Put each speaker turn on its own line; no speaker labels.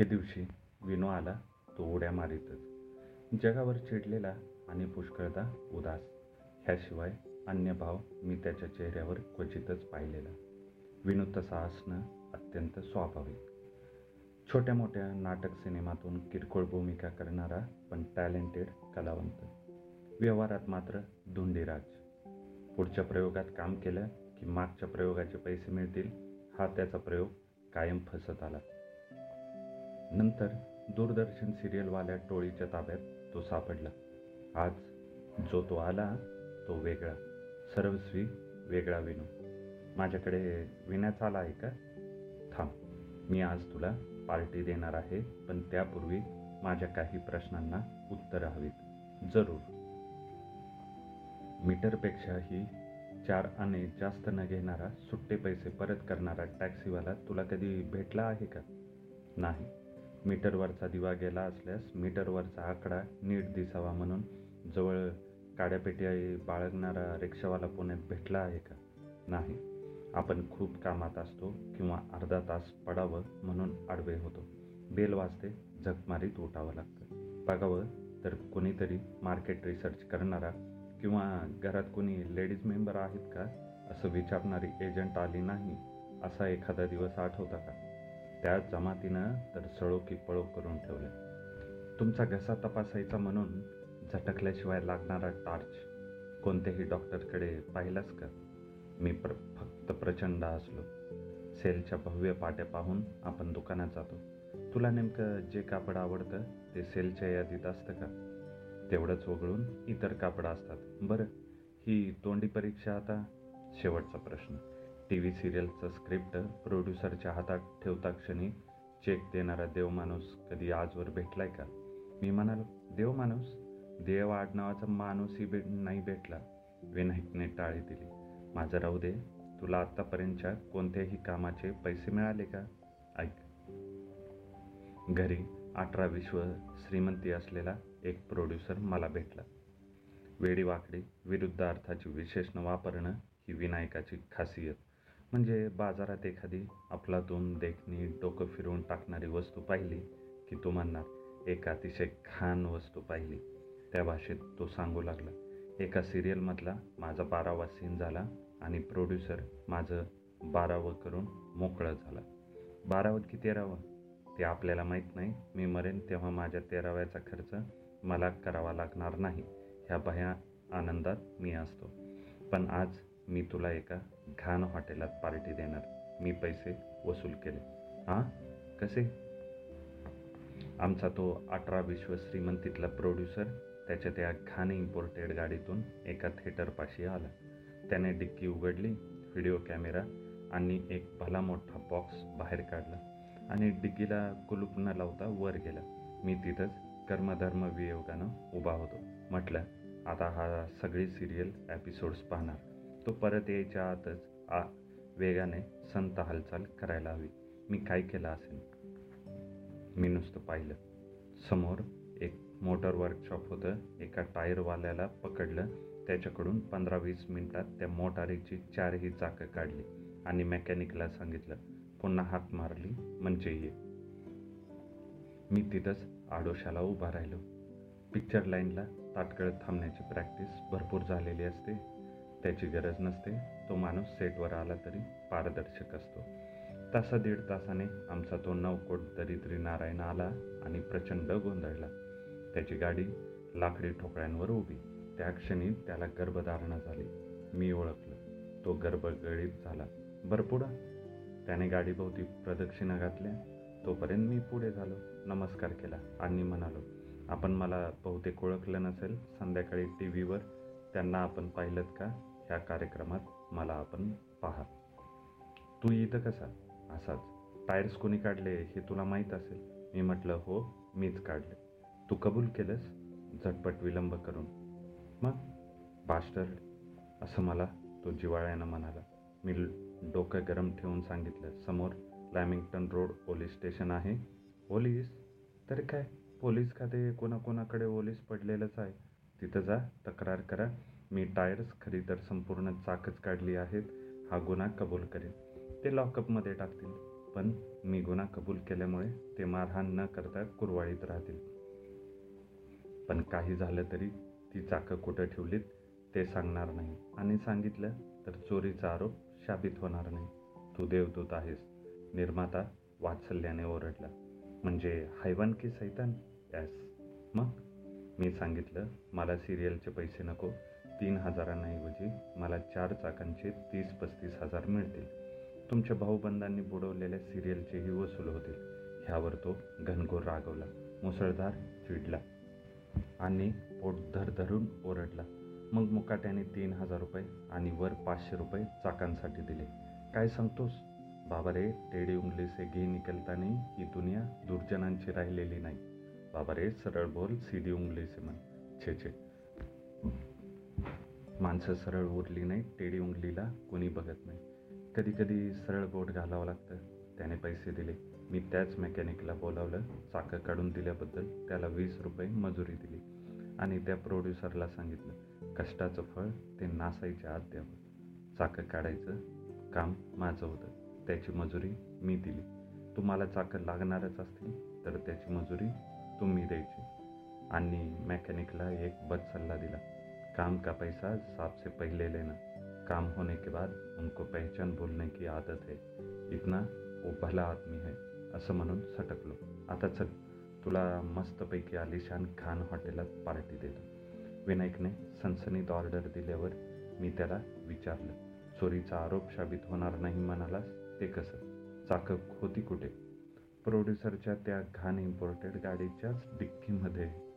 एके दिवशी विनो आला तो उड्या मारीतच. जगावर चिडलेला आणि पुष्कळदा उदास. ह्याशिवाय अन्य भाव मी त्याच्या चेहऱ्यावर क्वचितच पाहिलेला. विनो तसा असणं अत्यंत स्वाभाविक. छोट्या मोठ्या नाटक सिनेमातून किरकोळ भूमिका करणारा पण टॅलेंटेड कलावंत. व्यवहारात मात्र धुंडीराज पुढच्या प्रयोगात काम केलं की मागच्या प्रयोगाचे पैसे मिळतील हा त्याचा प्रयोग कायम फसत आला. नंतर दूरदर्शन सिरियलवाल्या टोळीच्या ताब्यात तो सापडला. आज जो तो आला तो वेगळा. सर्वस्वी वेगळा विनू. माझ्याकडे विण्याचा आला आहे का? थांब मी आज तुला पार्टी देणार आहे पण त्यापूर्वी माझ्या काही प्रश्नांना उत्तरं हवीत. जरूर. मीटरपेक्षाही चार आणे जास्त न घेणारा सुट्टे पैसे परत करणारा टॅक्सीवाला तुला कधी भेटला आहे का? नाही. मीटरवरचा दिवा गेला असल्यास मीटरवरचा आकडा नीट दिसावा म्हणून जवळ काड्यापेटी बाळगणारा रिक्षावाला पुण्यात भेटला आहे का? नाही. आपण खूप कामात असतो किंवा अर्धा तास पडावं म्हणून आडवे होतो. बेल वाजते झकमारीत उठावं लागतं. बघावं तर कोणीतरी मार्केट रिसर्च करणारा किंवा घरात कोणी लेडीज मेंबर आहेत का? असं विचारणारी एजंट आली नाही. असा एखादा दिवस आठवता का? त्या जमातीनं तर सळो की पळो करून ठेवले. तुमचा घसा तपासायचा म्हणून झटकल्याशिवाय लागणारा टार्च कोणत्याही डॉक्टरकडे पाहिलास का? मी प्र फक्त प्रचंड असलो सेलच्या भव्य पाट्या पाहून आपण दुकानात जातो. तुला नेमकं जे कापड आवडतं ते सेलच्या यादीत असतं का? तेवढंच वगळून इतर कापडं असतात. बरं ही तोंडी परीक्षा आता? शेवटचा प्रश्न. टी व्ही सिरियलचं स्क्रिप्ट प्रोड्युसरच्या हातात ठेवता क्षणी चेक देणारा देवमाणूस कधी आजवर भेटलाय का? मी म्हणालो देवमाणूस? देव आडनावाचा माणूसही भेट नाही भेटला विनायकने टाळी दिली. माझं राहू दे तुला आत्तापर्यंतच्या कोणत्याही कामाचे पैसे मिळाले का? ऐक. घरी अठरा विश्व श्रीमंती असलेला एक प्रोड्युसर मला भेटला. वेडीवाकडी विरुद्ध अर्थाची विशेषणं वापरणं ही विनायकाची खासियत. म्हणजे बाजारात एखादी अफलातून देखणी डोकं फिरवून टाकणारी वस्तू पाहिली की तो म्हणणार एक अतिशय घाण वस्तू पाहिली. त्या भाषेत तो सांगू लागला एका सिरियलमधला माझा बारावा सीन झाला आणि प्रोड्युसर माझं बारावं करून मोकळं झाला. बारावं की तेरावं? ते आपल्याला माहीत नाही. मी मरेन तेव्हा माझ्या तेराव्याचा खर्च मला करावा लागणार नाही. ह्या भया आनंदात मी असतो. पण आज मी तुला एका घाण हॉटेलात पार्टी देणार. मी पैसे वसूल केले. हां? कसे? आमचा तो अठरा विश्व श्रीमंतीतला प्रोड्युसर त्याच्या त्या घाण इम्पोर्टेड गाडीतून एका थिएटरपाशी आला. त्याने डिक्की उघडली व्हिडिओ कॅमेरा आणि एक भला मोठा बॉक्स बाहेर काढला आणि डिग्गीला कुलूप न लावता वर गेला. मी तिथंच कर्मधर्म वियोगानं उभा होतो. म्हटलं आता हा सगळी सिरियल एपिसोड्स पाहणार. तो परत यायच्या आतच आ वेगाने संत हालचाल करायला हवी. मी काय केलं असेल? मी नुसतं पाहिलं. समोर एक मोटर वर्कशॉप होतं. एका टायरवाल्याला पकडलं. त्याच्याकडून पंधरा वीस मिनटात त्या मोटारीची चारही चाकं काढली आणि मेकॅनिकला सांगितलं पुन्हा हाक मारली म्हणजे ये. मी तिथंच आडोशाला उभा राहिलो. पिक्चर लाईनला ताटकळत थांबण्याची प्रॅक्टिस भरपूर झालेली असते. त्याची गरज नसते. तो माणूस सेटवर आला तरी पारदर्शक असतो. तासा दीड तासाने आमचा तो नवकोट दरिद्री नारायण आला आणि प्रचंड गोंधळला. त्याची गाडी लाकडी ठोकळ्यांवर उभी. त्या क्षणी त्याला गर्भधारणा झाली. मी ओळखलं. तो गर्भगळीत झाला. बरं त्याने गाडीभोवती प्रदक्षिणा घातल्या. तोपर्यंत मी पुढे झालो. नमस्कार केला आणि म्हणालो आपण मला बहुतेक ओळखलं नसेल. संध्याकाळी टी व्हीवर त्यांना आपण पाहिलं का? ह्या कार्यक्रमात मला आपण पहा तू इथं कसा? असाच. टायर्स कोणी काढले हे तुला माहीत असेल. मी म्हटलं हो मीच काढले. तू कबूल केलंस? झटपट विलंब करून. मग? बास्टर्ड असं मला तो जिवाळ्यानं म्हणाला. मी डोकं गरम ठेवून सांगितलं समोर लॅमिंग्टन रोड पोलीस स्टेशन आहे. पोलीस? तर काय? पोलीस खाते कोणाकोणाकडे ओलीस पडलेलंच आहे? तिथं जा तक्रार करा मी टायर्स खरी तर संपूर्ण चाकच काढली आहेत हा गुन्हा कबूल करेन. ते लॉकअपमध्ये टाकतील पण मी गुन्हा कबूल केल्यामुळे ते मारहाण न करता कुरवाळीत राहतील. पण काही झालं तरी ती चाकं कुठं ठेवलीत ते सांगणार नाही. आणि सांगितलं तर चोरीचा आरोप शाबित होणार नाही. तू देवदूत आहेस. निर्माता वात्सल्याने ओरडला. म्हणजे हैवान की सैतान? यस. मग? मी सांगितलं मला सिरियलचे पैसे नको तीन हजारांऐवजी मला चार चाकांचे तीस पस्तीस हजार मिळतील. तुमच्या भाऊबंधांनी बुडवलेल्या सिरियलचेही वसूल होतील. ह्यावर तो घनघोर रागवला मुसळधार चिडला आणि पोट धरधरून ओरडला. मग मुकाट्याने तीन हजार रुपये आणि वर पाचशे रुपये चाकांसाठी दिले. काय सांगतोस? बाबा रे टेडी उंगली से निकलतानी ही दुनिया दुर्जनांची राहिलेली नाही. बाबा रे सरळ बोल सीडी उंगली से म्हण. छे छे. माणसं सरळ उरली नाही टेडी उंगलीला कोणी बघत नाही. कधी कधी सरळ बोट घालावं लागतं. त्याने पैसे दिले. मी त्याच मेकॅनिकला बोलावलं. चाकं काढून दिल्याबद्दल त्याला वीस रुपये मजुरी दिली. आणि त्या प्रोड्युसरला सांगितलं कष्टाचं फळ ते नासायच्या आत द्यावं. चाकं काढायचं काम माझं होतं. त्याची मजुरी मी दिली. तुम्हाला चाकं लागणारच असतील तर त्याची मजुरी तुम्ही द्यायची. आणि मेकॅनिकला एक बद सल्ला दिला. काम का पैसा साफ से पहले लेना। काम होने के बाद उनको पहचान बोलने की आदत है। इतना वो भला आदमी है। असं म्हणून सटकलो आता चल तुला मस्तपैकी आलिशान खान हॉटेलात पार्टी देतो विनायकने सनसनीत ऑर्डर दिल्यावर मी त्याला विचारलं चोरीचा आरोप शाबित होणार नाही म्हणालास? ते कसं? चाकं होती कुठे? प्रोड्युसरच्या त्या घाण इम्पोर्टेड गाडीच्याच डिक्कीमध्ये